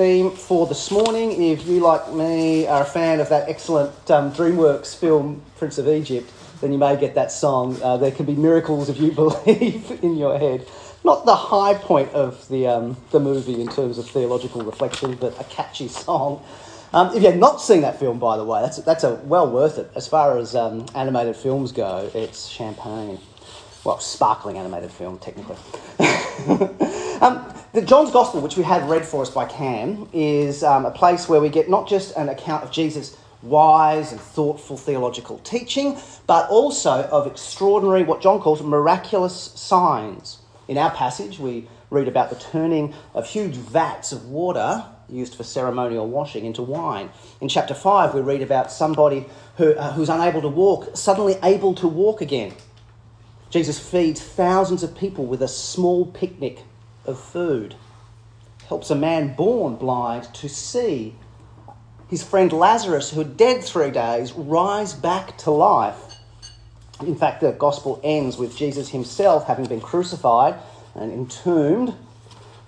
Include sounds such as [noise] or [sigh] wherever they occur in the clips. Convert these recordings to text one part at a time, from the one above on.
theme for this morning. If you, like me, are a fan of that excellent um, DreamWorks film, Prince of Egypt, then you may get that song. Uh, there can be miracles if you [laughs] believe in your head. Not the high point of the, um, the movie in terms of theological reflection, but a catchy song. Um, if you've not seen that film, by the way, that's, that's a, well worth it. As far as um, animated films go, it's champagne. Well, sparkling animated film, technically. [laughs] um, the John's Gospel, which we had read for us by Cam, is um, a place where we get not just an account of Jesus' wise and thoughtful theological teaching, but also of extraordinary, what John calls miraculous signs. In our passage, we read about the turning of huge vats of water used for ceremonial washing into wine. In chapter 5, we read about somebody who, uh, who's unable to walk, suddenly able to walk again. Jesus feeds thousands of people with a small picnic of food, helps a man born blind to see. His friend Lazarus, who had dead three days, rise back to life. In fact, the gospel ends with Jesus himself having been crucified and entombed,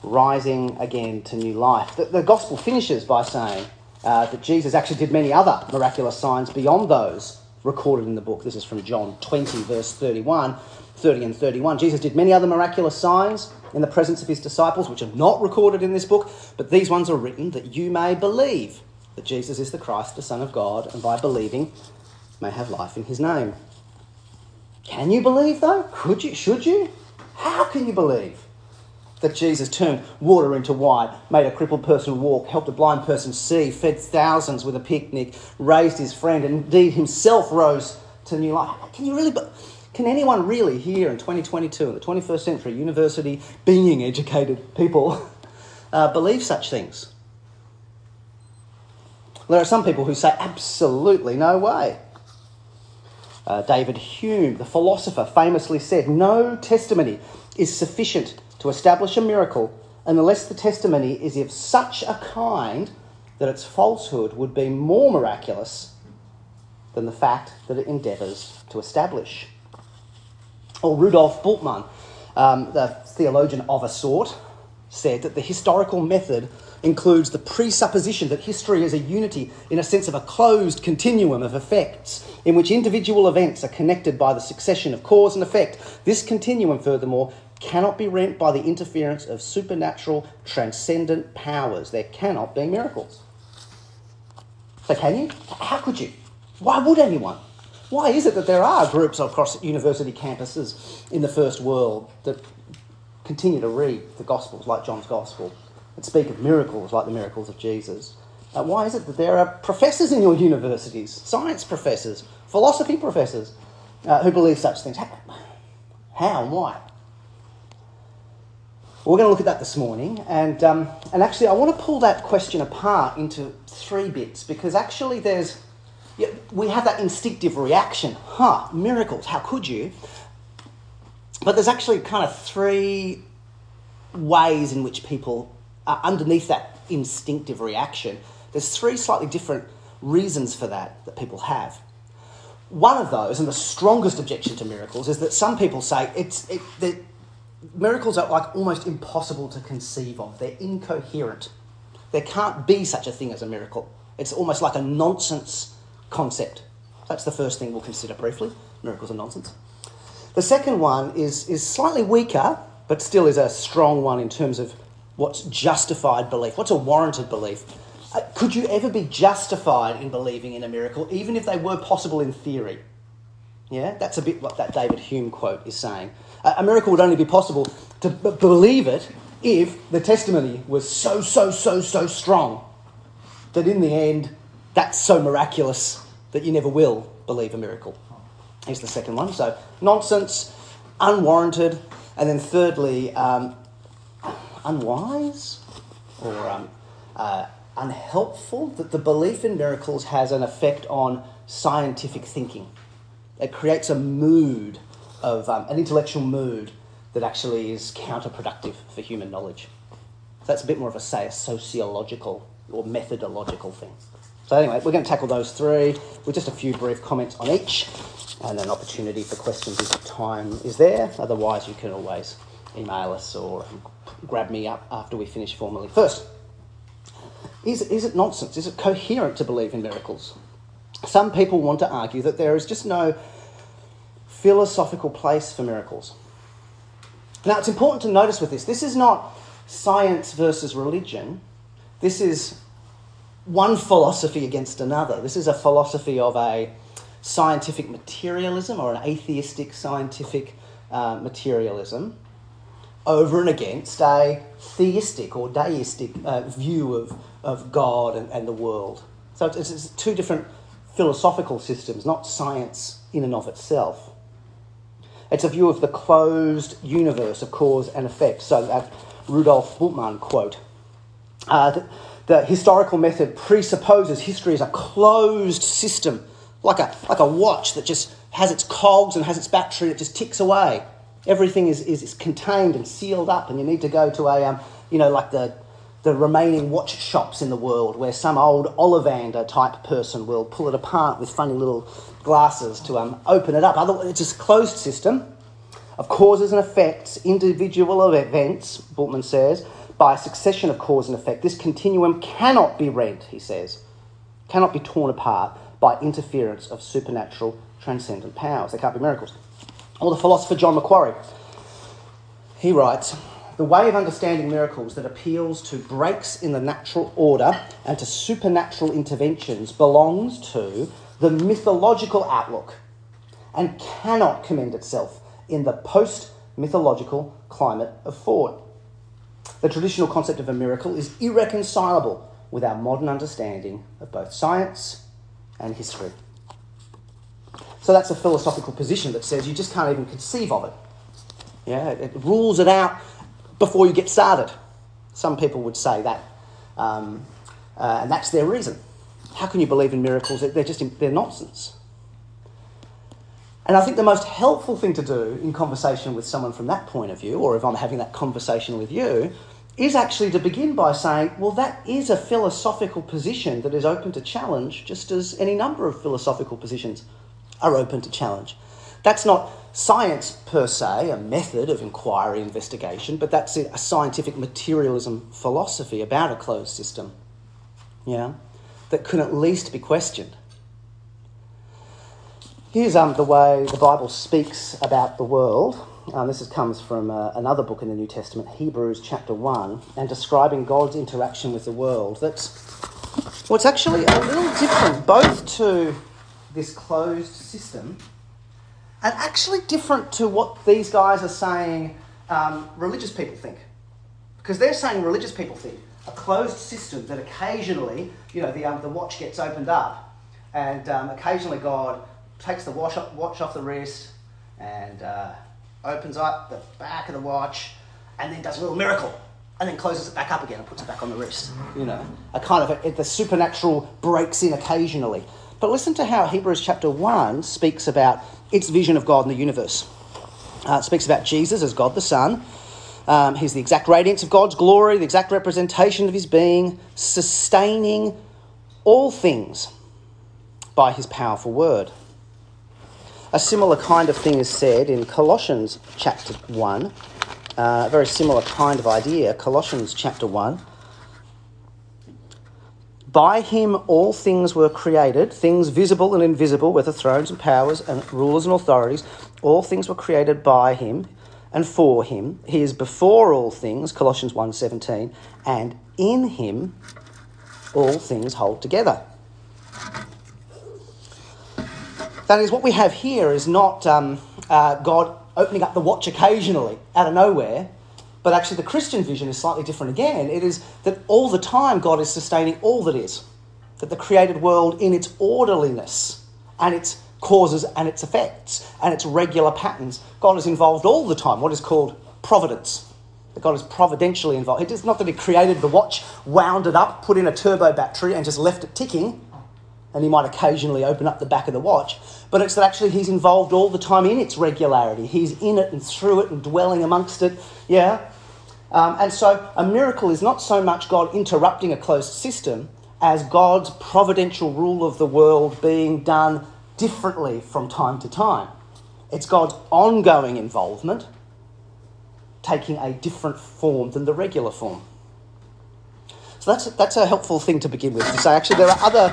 rising again to new life. The, the gospel finishes by saying uh, that Jesus actually did many other miraculous signs beyond those recorded in the book. This is from John 20, verse 31, 30 and 31. Jesus did many other miraculous signs in the presence of his disciples, which are not recorded in this book, but these ones are written that you may believe that Jesus is the Christ, the Son of God, and by believing may have life in his name. Can you believe though? Could you? Should you? How can you believe that Jesus turned water into wine, made a crippled person walk, helped a blind person see, fed thousands with a picnic, raised his friend, and indeed himself rose to new life? Can you really? Can anyone really here in 2022, in the 21st century, university being educated people, [laughs] uh, believe such things? There are some people who say absolutely no way. Uh, David Hume, the philosopher, famously said, No testimony is sufficient to establish a miracle unless the testimony is of such a kind that its falsehood would be more miraculous than the fact that it endeavours to establish. Or Rudolf Bultmann, um, the theologian of a sort, said that the historical method includes the presupposition that history is a unity in a sense of a closed continuum of effects in which individual events are connected by the succession of cause and effect. This continuum, furthermore, cannot be rent by the interference of supernatural, transcendent powers. There cannot be miracles. So, can you? How could you? Why would anyone? Why is it that there are groups across university campuses in the first world that continue to read the Gospels like John's Gospel, and speak of miracles like the miracles of Jesus? Uh, why is it that there are professors in your universities, science professors, philosophy professors, uh, who believe such things? How, how and why? We're going to look at that this morning, and, um, and actually, I want to pull that question apart into three bits because actually, there's yeah, we have that instinctive reaction, huh, miracles, how could you? But there's actually kind of three ways in which people, uh, underneath that instinctive reaction, there's three slightly different reasons for that that people have. One of those, and the strongest objection to miracles, is that some people say it's it, miracles are like almost impossible to conceive of. They're incoherent. There can't be such a thing as a miracle. It's almost like a nonsense concept. That's the first thing we'll consider briefly. Miracles are nonsense. The second one is, is slightly weaker, but still is a strong one in terms of what's justified belief. What's a warranted belief? Uh, could you ever be justified in believing in a miracle, even if they were possible in theory? Yeah, that's a bit what that David Hume quote is saying. A, miracle would only be possible to b- believe it if the testimony was so, so, so, so strong that in the end, that's so miraculous that you never will believe a miracle. Here's the second one. So, nonsense, unwarranted, and then thirdly, um, unwise or um, uh, unhelpful, that the belief in miracles has an effect on scientific thinking. It creates a mood of um, an intellectual mood that actually is counterproductive for human knowledge. So that's a bit more of a, say, a sociological or methodological thing. So anyway, we're going to tackle those three with just a few brief comments on each and an opportunity for questions if time is there. Otherwise, you can always email us or grab me up after we finish formally. First, is, is it nonsense? Is it coherent to believe in miracles? Some people want to argue that there is just no philosophical place for miracles. Now, it's important to notice with this this is not science versus religion. This is one philosophy against another. This is a philosophy of a scientific materialism or an atheistic scientific uh, materialism over and against a theistic or deistic uh, view of, of God and, and the world. So it's, it's two different philosophical systems, not science in and of itself. It's a view of the closed universe of cause and effect. So that Rudolf Bultmann quote. Uh, the, the historical method presupposes history as a closed system, like a, like a watch that just has its cogs and has its battery that just ticks away. Everything is, is, is contained and sealed up, and you need to go to a, um, you know, like the, the remaining watch shops in the world where some old Ollivander type person will pull it apart with funny little glasses to um, open it up. Otherwise, it's a closed system of causes and effects, individual events, Bultmann says, by a succession of cause and effect. This continuum cannot be rent, he says, cannot be torn apart by interference of supernatural transcendent powers. There can't be miracles. Or the philosopher John Macquarrie. He writes, the way of understanding miracles that appeals to breaks in the natural order and to supernatural interventions belongs to the mythological outlook and cannot commend itself in the post mythological climate of thought. The traditional concept of a miracle is irreconcilable with our modern understanding of both science and history. So that's a philosophical position that says you just can't even conceive of it. Yeah, it, rules it out before you get started. Some people would say that, um, uh, and that's their reason. How can you believe in miracles? They're just they're nonsense. And I think the most helpful thing to do in conversation with someone from that point of view, or if I'm having that conversation with you, is actually to begin by saying, well, that is a philosophical position that is open to challenge, just as any number of philosophical positions are open to challenge. That's not science per se, a method of inquiry, investigation, but that's a scientific materialism philosophy about a closed system, yeah, that can at least be questioned. Here's um, the way the Bible speaks about the world. Um, this is, comes from uh, another book in the New Testament, Hebrews chapter 1, and describing God's interaction with the world. That's, well, it's actually a little different, both to this closed system and actually different to what these guys are saying um, religious people think. Because they're saying religious people think a closed system that occasionally, you know, the, um, the watch gets opened up and um, occasionally God takes the watch, watch off the wrist and uh, opens up the back of the watch and then does a little miracle and then closes it back up again and puts it back on the wrist. You know, a kind of a, the supernatural breaks in occasionally. But listen to how Hebrews chapter 1 speaks about its vision of God in the universe. Uh, it speaks about Jesus as God the Son. Um, he's the exact radiance of God's glory, the exact representation of his being, sustaining all things by his powerful word. A similar kind of thing is said in Colossians chapter 1. Uh, a very similar kind of idea. Colossians chapter 1. By him all things were created, things visible and invisible, whether thrones and powers and rulers and authorities. All things were created by him and for him. He is before all things, Colossians 1.17, and in him all things hold together. That is, what we have here is not um, uh, God opening up the watch occasionally out of nowhere, but actually the Christian vision is slightly different again. It is that all the time God is sustaining all that is, that the created world in its orderliness and its causes and its effects and its regular patterns, God is involved all the time, what is called providence. That God is providentially involved. It is not that He created the watch, wound it up, put in a turbo battery, and just left it ticking and he might occasionally open up the back of the watch, but it's that actually he's involved all the time in its regularity. He's in it and through it and dwelling amongst it, yeah? Um, and so a miracle is not so much God interrupting a closed system as God's providential rule of the world being done differently from time to time. It's God's ongoing involvement taking a different form than the regular form. So that's, that's a helpful thing to begin with, to say actually there are other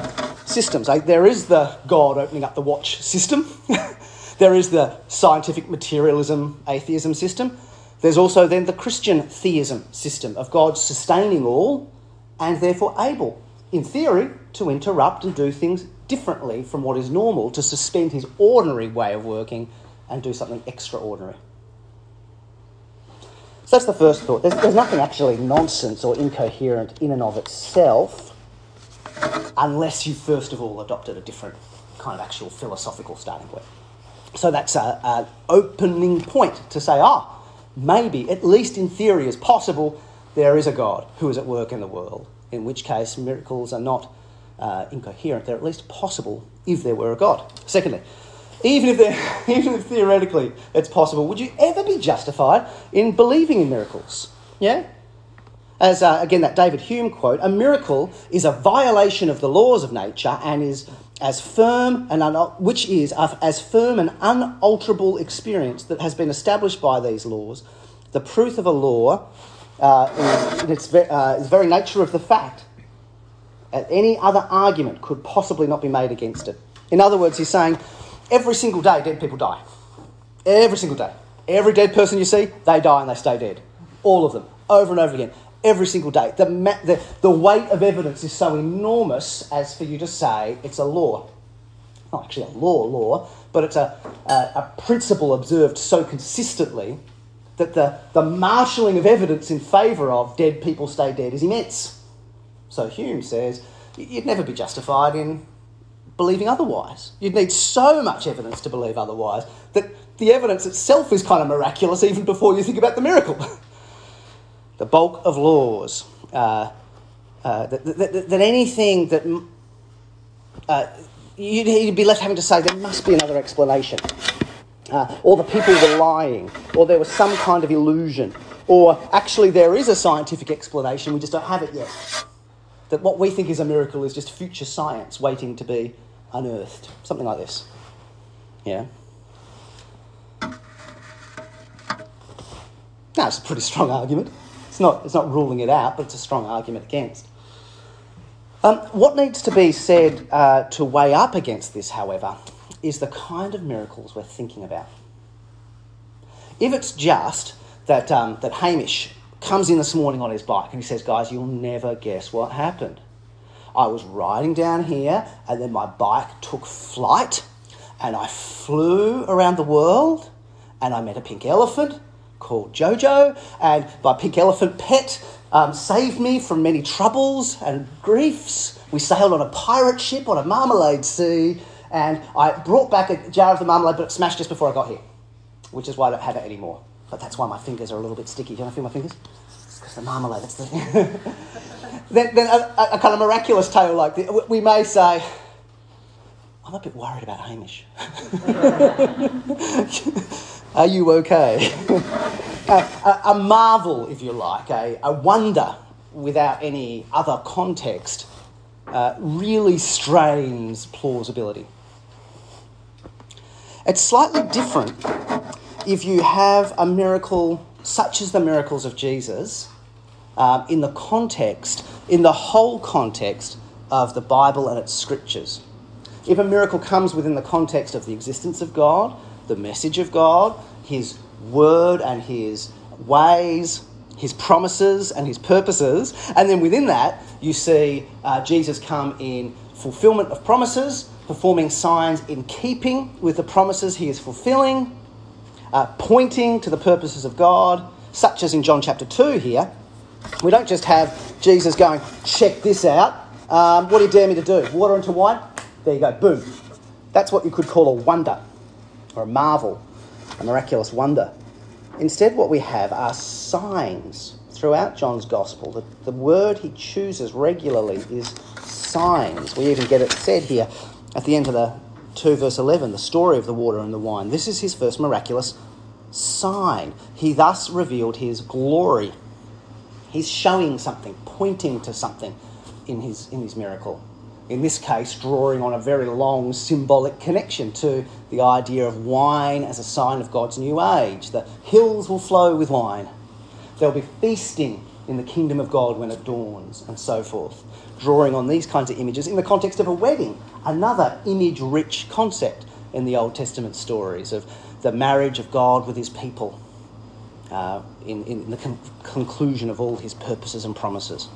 systems. Like there is the God opening up the watch system, [laughs] there is the scientific materialism atheism system, there's also then the Christian theism system of God sustaining all and therefore able, in theory, to interrupt and do things differently from what is normal, to suspend his ordinary way of working and do something extraordinary. So that's the first thought. There's, there's nothing actually nonsense or incoherent in and of itself unless you first of all adopted a different kind of actual philosophical starting point. So that's an opening point to say, ah, maybe, at least in theory, as possible, there is a God who is at work in the world, in which case miracles are not uh, incoherent. They're at least possible if there were a God. Secondly, even if, [laughs] even if theoretically it's possible, would you ever be justified in believing in miracles? Yeah? As uh, again, that David Hume quote, a miracle is a violation of the laws of nature and is as firm and un- which is as firm and unalterable experience that has been established by these laws. The truth of a law uh, in, its ve- uh, is very nature of the fact. Any other argument could possibly not be made against it. In other words, he's saying every single day dead people die. Every single day. Every dead person you see, they die and they stay dead. All of them, over and over again every single day. The, the, the weight of evidence is so enormous as for you to say it's a law. Not actually a law, law, but it's a, a, a principle observed so consistently that the, the marshalling of evidence in favour of dead people stay dead is immense. So Hume says you'd never be justified in believing otherwise. You'd need so much evidence to believe otherwise that the evidence itself is kind of miraculous even before you think about the miracle. [laughs] the bulk of laws, uh, uh, that, that, that, anything that uh, you'd, you'd, be left having to say there must be another explanation. Uh, or the people were lying, or there was some kind of illusion, or actually there is a scientific explanation, we just don't have it yet. That what we think is a miracle is just future science waiting to be unearthed. Something like this. Yeah? That's a pretty strong argument. It's not, it's not ruling it out, but it's a strong argument against. Um, what needs to be said uh, to weigh up against this, however, is the kind of miracles we're thinking about. If it's just that, um, that Hamish comes in this morning on his bike and he says, Guys, you'll never guess what happened. I was riding down here and then my bike took flight and I flew around the world and I met a pink elephant called Jojo, and my pink elephant pet um, saved me from many troubles and griefs. We sailed on a pirate ship on a marmalade sea, and I brought back a jar of the marmalade, but it smashed just before I got here, which is why I don't have it anymore. But that's why my fingers are a little bit sticky. Do you want to feel my fingers? It's because the marmalade, that's the [laughs] then, then a, a, kind of miraculous tale like this, we may say, I'm a bit worried about Hamish. [laughs] [laughs] Are you okay? [laughs] a, a, marvel, if you like, a, a wonder without any other context, uh, really strains plausibility. It's slightly different if you have a miracle such as the miracles of Jesus um, in the context, in the whole context of the Bible and its scriptures. If a miracle comes within the context of the existence of God, the message of God, His word and His ways, His promises and His purposes. And then within that, you see uh, Jesus come in fulfillment of promises, performing signs in keeping with the promises He is fulfilling, uh, pointing to the purposes of God, such as in John chapter 2 here. We don't just have Jesus going, check this out. Um, what do you dare me to do? Water into wine? There you go, boom. That's what you could call a wonder or a marvel, a miraculous wonder. Instead, what we have are signs throughout John's Gospel. The, the word he chooses regularly is signs. We even get it said here at the end of the 2 verse 11, the story of the water and the wine. This is his first miraculous sign. He thus revealed his glory. He's showing something, pointing to something in his, in his miracle in this case, drawing on a very long symbolic connection to the idea of wine as a sign of God's new age. The hills will flow with wine. There'll be feasting in the kingdom of God when it dawns, and so forth. Drawing on these kinds of images in the context of a wedding, another image rich concept in the Old Testament stories of the marriage of God with his people uh, in, in the con- conclusion of all his purposes and promises.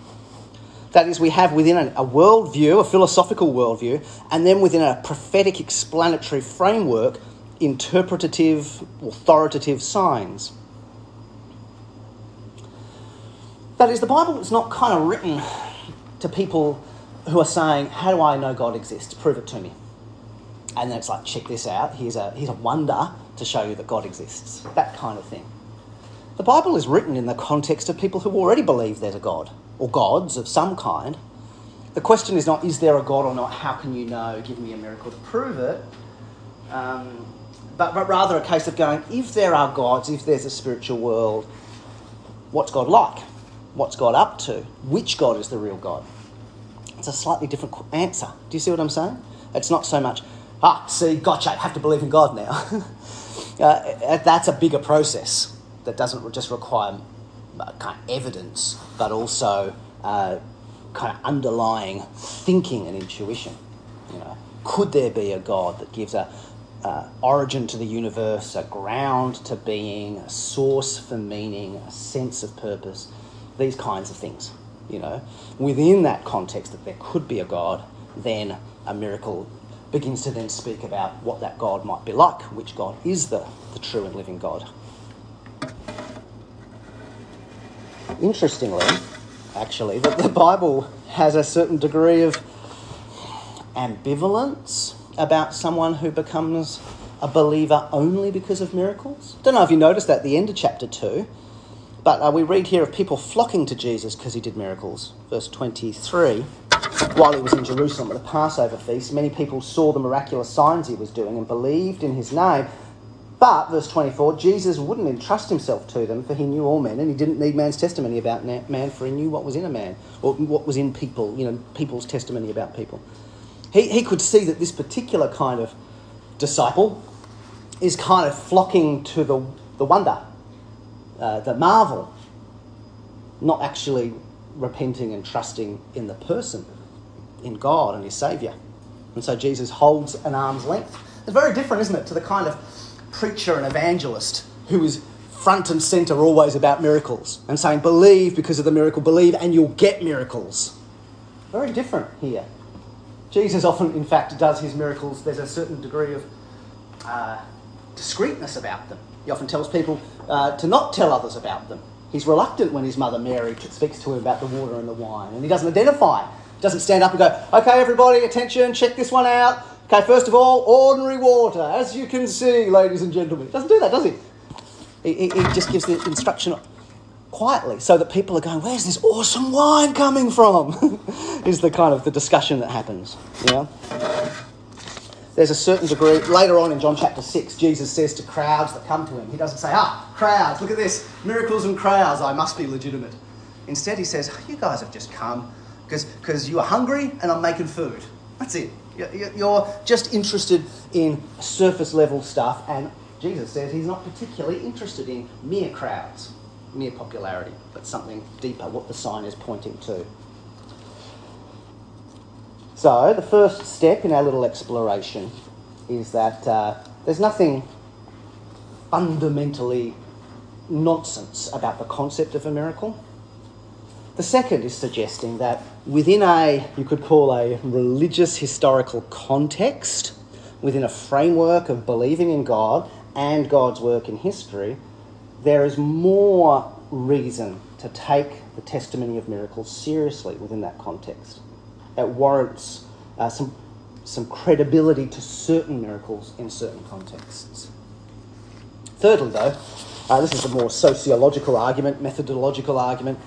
That is, we have within a, worldview, a philosophical worldview, and then within a prophetic explanatory framework, interpretative, authoritative signs. That is, the Bible is not kind of written to people who are saying, How do I know God exists? Prove it to me. And then it's like, Check this out. Here's a, here's a wonder to show you that God exists. That kind of thing. The Bible is written in the context of people who already believe there's a God, or gods of some kind. The question is not, is there a God or not? How can you know? Give me a miracle to prove it. Um, but, but rather a case of going, if there are gods, if there's a spiritual world, what's God like? What's God up to? Which God is the real God? It's a slightly different answer. Do you see what I'm saying? It's not so much, ah, see, gotcha, I have to believe in God now. [laughs] uh, that's a bigger process that doesn't just require kind of evidence, but also uh, kind of underlying thinking and intuition. You know, could there be a God that gives a uh, origin to the universe, a ground to being, a source for meaning, a sense of purpose, these kinds of things. You know, within that context that there could be a God, then a miracle begins to then speak about what that God might be like, which God is the, the true and living God. Interestingly, actually, that the Bible has a certain degree of ambivalence about someone who becomes a believer only because of miracles. Don't know if you noticed that at the end of chapter 2, but uh, we read here of people flocking to Jesus because he did miracles. Verse 23 While he was in Jerusalem at the Passover feast, many people saw the miraculous signs he was doing and believed in his name. But, verse 24, Jesus wouldn't entrust himself to them, for he knew all men, and he didn't need man's testimony about man, for he knew what was in a man, or what was in people, you know, people's testimony about people. He, he could see that this particular kind of disciple is kind of flocking to the, the wonder, uh, the marvel, not actually repenting and trusting in the person, in God and his Saviour. And so Jesus holds an arm's length. It's very different, isn't it, to the kind of preacher and evangelist who is front and centre always about miracles and saying, believe because of the miracle, believe and you'll get miracles. Very different here. Jesus often, in fact, does his miracles, there's a certain degree of uh, discreetness about them. He often tells people uh, to not tell others about them. He's reluctant when his mother Mary speaks to him about the water and the wine, and he doesn't identify. Doesn't stand up and go, okay, everybody, attention, check this one out. Okay, first of all, ordinary water, as you can see, ladies and gentlemen. Doesn't do that, does he, he just gives the instruction quietly so that people are going, where's this awesome wine coming from? [laughs] is the kind of the discussion that happens. Yeah. There's a certain degree, later on in John chapter 6, Jesus says to crowds that come to him, he doesn't say, ah, crowds, look at this, miracles and crowds, I must be legitimate. Instead, he says, you guys have just come because you are hungry and I'm making food. That's it. You're just interested in surface level stuff, and Jesus says he's not particularly interested in mere crowds mere popularity, but something deeper, what the sign is pointing to. So, the first step in our little exploration is that uh, there's nothing fundamentally nonsense about the concept of a miracle. The second is suggesting that within a, you could call a religious historical context, within a framework of believing in God and God's work in history, there is more reason to take the testimony of miracles seriously within that context. It warrants uh, some, some credibility to certain miracles in certain contexts. Thirdly, though, uh, this is a more sociological argument, methodological argument.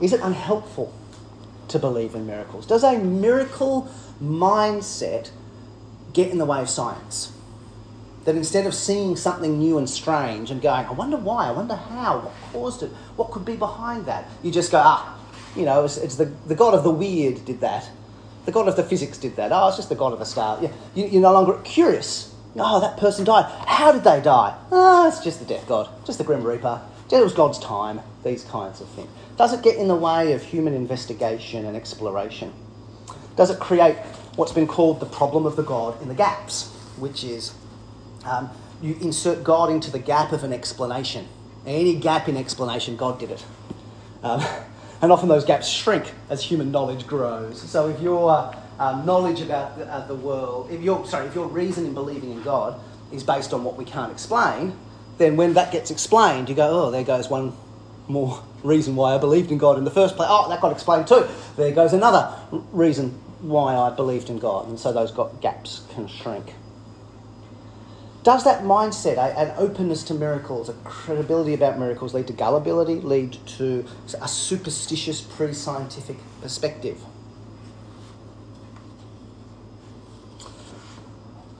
Is it unhelpful to believe in miracles? Does a miracle mindset get in the way of science? That instead of seeing something new and strange and going, I wonder why, I wonder how, what caused it, what could be behind that, you just go, ah, you know, it's, it's the, the God of the weird did that. The God of the physics did that. Oh, it's just the God of the star. You, you're no longer curious. Oh, that person died. How did they die? Oh, it's just the death God, just the Grim Reaper. It was God's time, these kinds of things. Does it get in the way of human investigation and exploration? Does it create what's been called the problem of the God in the gaps, which is um, you insert God into the gap of an explanation. Any gap in explanation, God did it. Um, [laughs] and often those gaps shrink as human knowledge grows. So if your uh, um, knowledge about the, uh, the world, if your sorry, if your reason in believing in God is based on what we can't explain, then when that gets explained, you go, oh, there goes one more [laughs] reason why I believed in God in the first place. Oh, that got explained too. There goes another reason why I believed in God. And so those gaps can shrink. Does that mindset, an openness to miracles, a credibility about miracles, lead to gullibility, lead to a superstitious pre scientific perspective?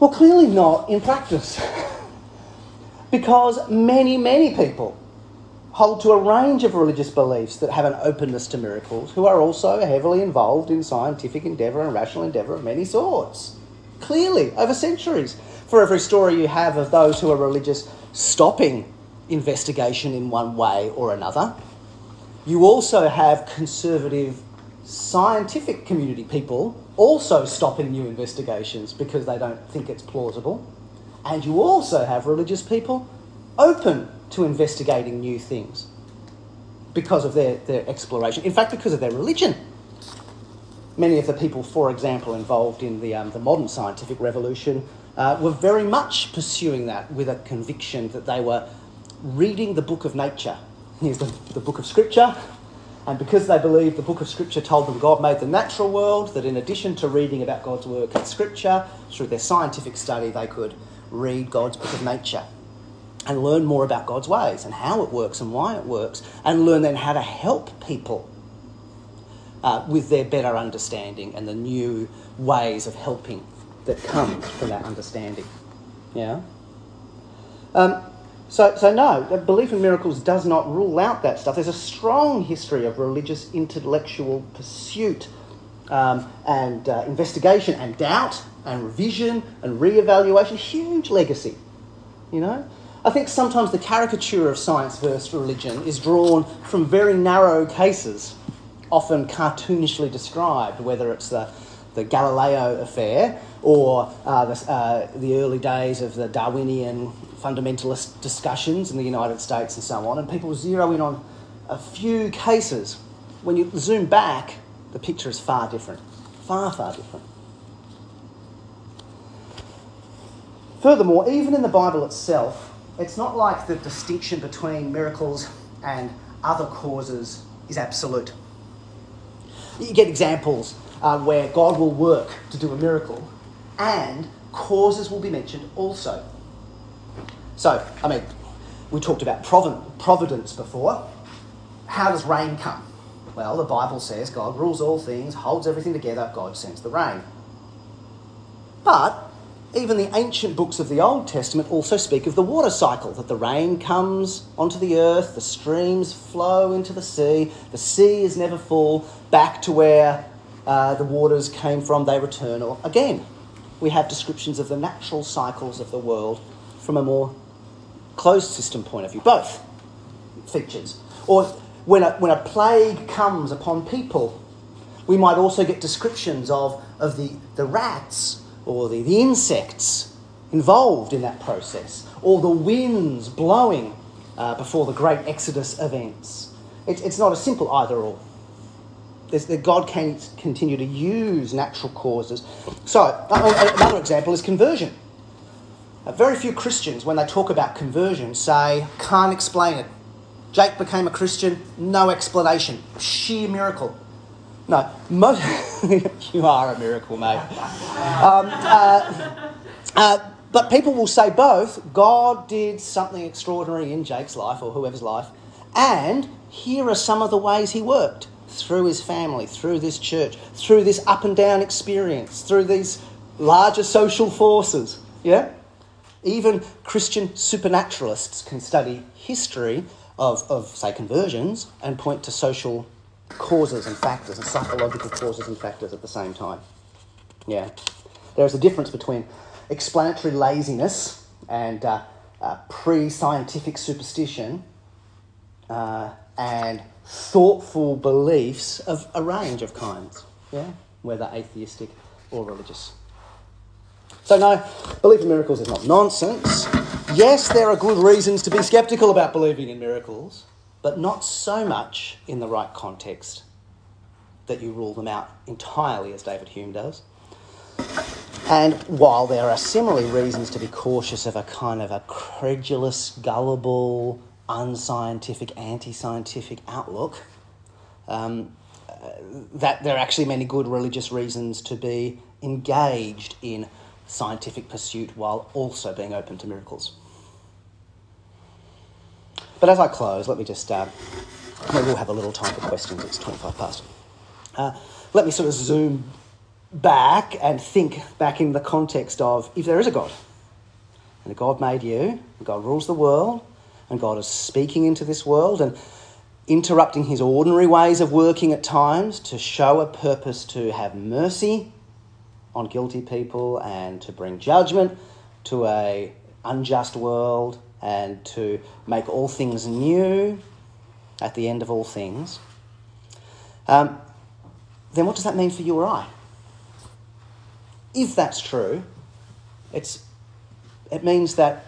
Well, clearly not in practice. [laughs] because many, many people hold to a range of religious beliefs that have an openness to miracles, who are also heavily involved in scientific endeavour and rational endeavour of many sorts. Clearly, over centuries for every story you have of those who are religious stopping investigation in one way or another, you also have conservative scientific community people also stopping new investigations because they don't think it's plausible. And you also have religious people open to investigating new things because of their, their exploration. In fact, because of their religion. Many of the people, for example, involved in the, um, the modern scientific revolution uh, were very much pursuing that with a conviction that they were reading the book of nature. Here's the, the book of Scripture. And because they believed the book of Scripture told them God made the natural world, that in addition to reading about God's work in Scripture, through their scientific study, they could read God's book of nature and learn more about God's ways and how it works and why it works, and learn then how to help people uh, with their better understanding and the new ways of helping that comes from that understanding. Yeah? Um, so, so, no, belief in miracles does not rule out that stuff. There's a strong history of religious intellectual pursuit um, and uh, investigation and doubt and revision and re-evaluation. Huge legacy, you know? I think sometimes the caricature of science versus religion is drawn from very narrow cases, often cartoonishly described, whether it's the, the Galileo affair or uh, the, uh, the early days of the Darwinian fundamentalist discussions in the United States and so on, and people zero in on a few cases. When you zoom back, the picture is far different. Far, far different. Furthermore, even in the Bible itself, it's not like the distinction between miracles and other causes is absolute. You get examples uh, where God will work to do a miracle, and causes will be mentioned also. So, I mean, we talked about providence before. How does rain come? Well, the Bible says God rules all things, holds everything together, God sends the rain. But even the ancient books of the Old Testament also speak of the water cycle that the rain comes onto the earth, the streams flow into the sea, the sea is never full, back to where uh, the waters came from, they return. Or again, we have descriptions of the natural cycles of the world from a more closed system point of view. Both features. Or when a, when a plague comes upon people, we might also get descriptions of, of the, the rats or the, the insects involved in that process, or the winds blowing uh, before the great Exodus events. It's, it's not a simple either or God can continue to use natural causes. So, another example is conversion. Uh, very few Christians, when they talk about conversion, say, can't explain it. Jake became a Christian, no explanation, sheer miracle. No, [laughs] you are a miracle, mate. Um, uh, uh, but people will say both God did something extraordinary in Jake's life or whoever's life, and here are some of the ways he worked through his family, through this church, through this up and down experience, through these larger social forces. Yeah? Even Christian supernaturalists can study history of, of, say, conversions and point to social causes and factors and psychological causes and factors at the same time. Yeah. There is a difference between explanatory laziness and uh, uh, pre scientific superstition uh, and thoughtful beliefs of a range of kinds, yeah? whether atheistic or religious. So, no, belief in miracles is not nonsense. Yes, there are good reasons to be skeptical about believing in miracles, but not so much in the right context that you rule them out entirely, as David Hume does. And while there are similarly reasons to be cautious of a kind of a credulous, gullible, unscientific, anti scientific outlook, um, uh, that there are actually many good religious reasons to be engaged in scientific pursuit while also being open to miracles. But as I close, let me just, uh, we will have a little time for questions, it's 25 past. Uh, let me sort of zoom back and think back in the context of if there is a God, and a God made you, God rules the world, and God is speaking into this world and interrupting his ordinary ways of working at times to show a purpose to have mercy on guilty people and to bring judgment to a unjust world and to make all things new at the end of all things. Um, then what does that mean for you or I? If that's true, it's, it means that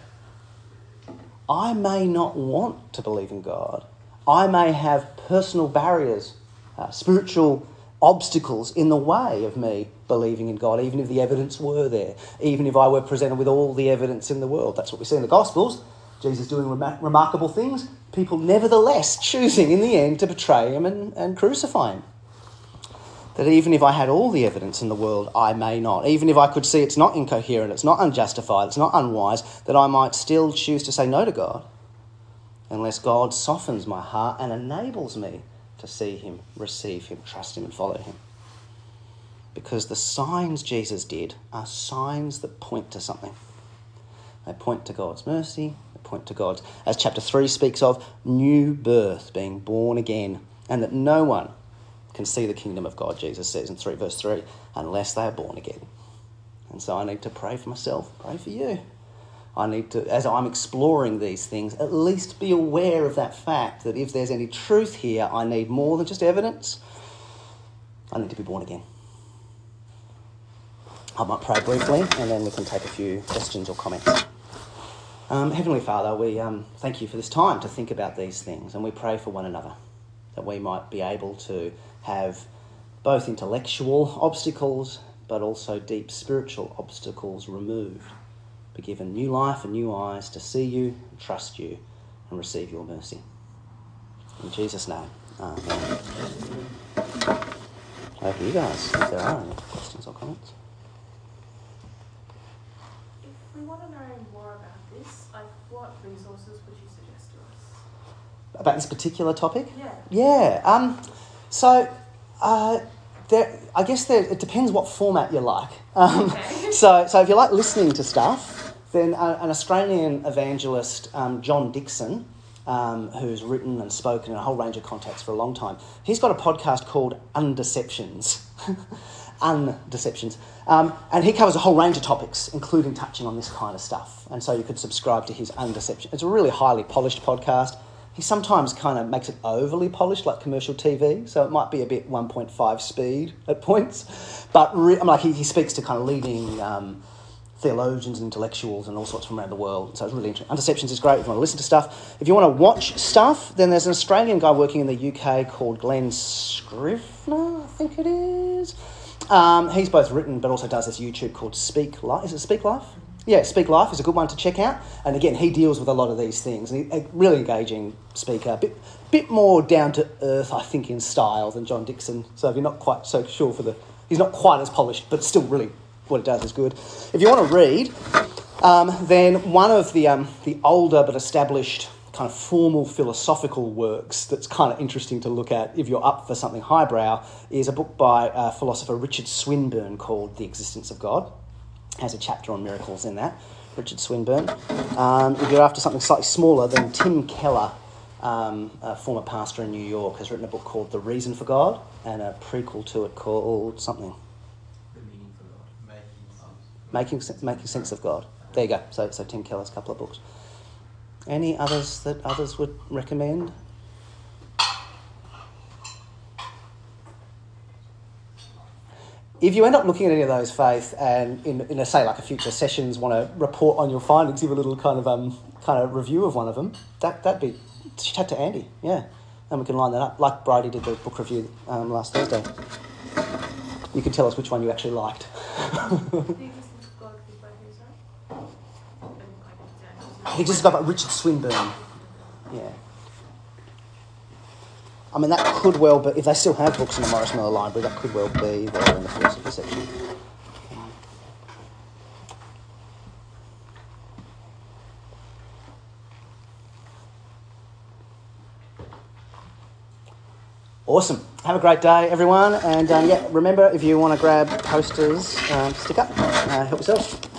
I may not want to believe in God. I may have personal barriers, uh, spiritual obstacles in the way of me believing in God, even if the evidence were there, even if I were presented with all the evidence in the world. That's what we see in the Gospels. Jesus doing rem- remarkable things, people nevertheless choosing in the end to betray him and, and crucify him that even if I had all the evidence in the world, I may not. Even if I could see it's not incoherent, it's not unjustified, it's not unwise, that I might still choose to say no to God unless God softens my heart and enables me to see Him, receive Him, trust Him, and follow Him. Because the signs Jesus did are signs that point to something. They point to God's mercy, point to God. as chapter 3 speaks of, new birth, being born again, and that no one can see the kingdom of God, Jesus says in 3 verse 3, unless they are born again. And so I need to pray for myself, pray for you. I need to, as I'm exploring these things, at least be aware of that fact that if there's any truth here, I need more than just evidence. I need to be born again. I might pray briefly and then we can take a few questions or comments. Um, Heavenly Father, we um, thank you for this time to think about these things and we pray for one another that we might be able to have both intellectual obstacles but also deep spiritual obstacles removed. Be given new life and new eyes to see you, trust you, and receive your mercy. In Jesus' name, Amen. Over you guys, if there are any questions or comments. If we want to know more about this, like what resources would you suggest to us? About this particular topic? Yeah. Yeah. Um, so, uh, there, I guess there, it depends what format you like. Um, Okay. [laughs] so, so if you like listening to stuff, then uh, an Australian evangelist, um, John Dickson, um, who's written and spoken in a whole range of contexts for a long time, he's got a podcast called Undeceptions. [laughs] Undeceptions. Um, and he covers a whole range of topics, including touching on this kind of stuff. And so you could subscribe to his Undeception. It's a really highly polished podcast. He sometimes kind of makes it overly polished, like commercial TV, so it might be a bit 1.5 speed at points. But re- I'm like he, he speaks to kind of leading um, theologians and intellectuals and all sorts from around the world. So it's really interesting. Undeceptions is great if you want to listen to stuff. If you want to watch stuff, then there's an Australian guy working in the UK called Glen Scrivener, I think it is. Um, he's both written but also does this YouTube called Speak Life. Is it Speak Life? Yeah, Speak Life is a good one to check out. And again, he deals with a lot of these things. And he, a really engaging speaker, a bit, bit more down to earth, I think, in style than John Dickson. So if you're not quite so sure for the, he's not quite as polished, but still really what it does is good. If you want to read, um, then one of the, um, the older but established kind of formal philosophical works that's kind of interesting to look at if you're up for something highbrow is a book by uh, philosopher Richard Swinburne called The Existence of God. Has a chapter on miracles in that. Richard Swinburne. Um, if you're after something slightly smaller, then Tim Keller, um, a former pastor in New York, has written a book called The Reason for God and a prequel to it called something The meaning for God. Making sense. Making, Making Sense of God. There you go. So, so Tim Keller's couple of books. Any others that others would recommend? If you end up looking at any of those, Faith, and in, in a, say like a future sessions, want to report on your findings, give a little kind of um, kind of review of one of them, that that'd be chat to Andy, yeah, and we can line that up like Bridie did the book review um, last Thursday. You can tell us which one you actually liked. [laughs] [laughs] He just got about Richard Swinburne. Yeah. I mean, that could well be, if they still have books in the Morris Miller Library, that could well be there in the philosophy section. Awesome. Have a great day, everyone. And um, yeah, remember if you want to grab posters, um, stick up. Uh, help yourself.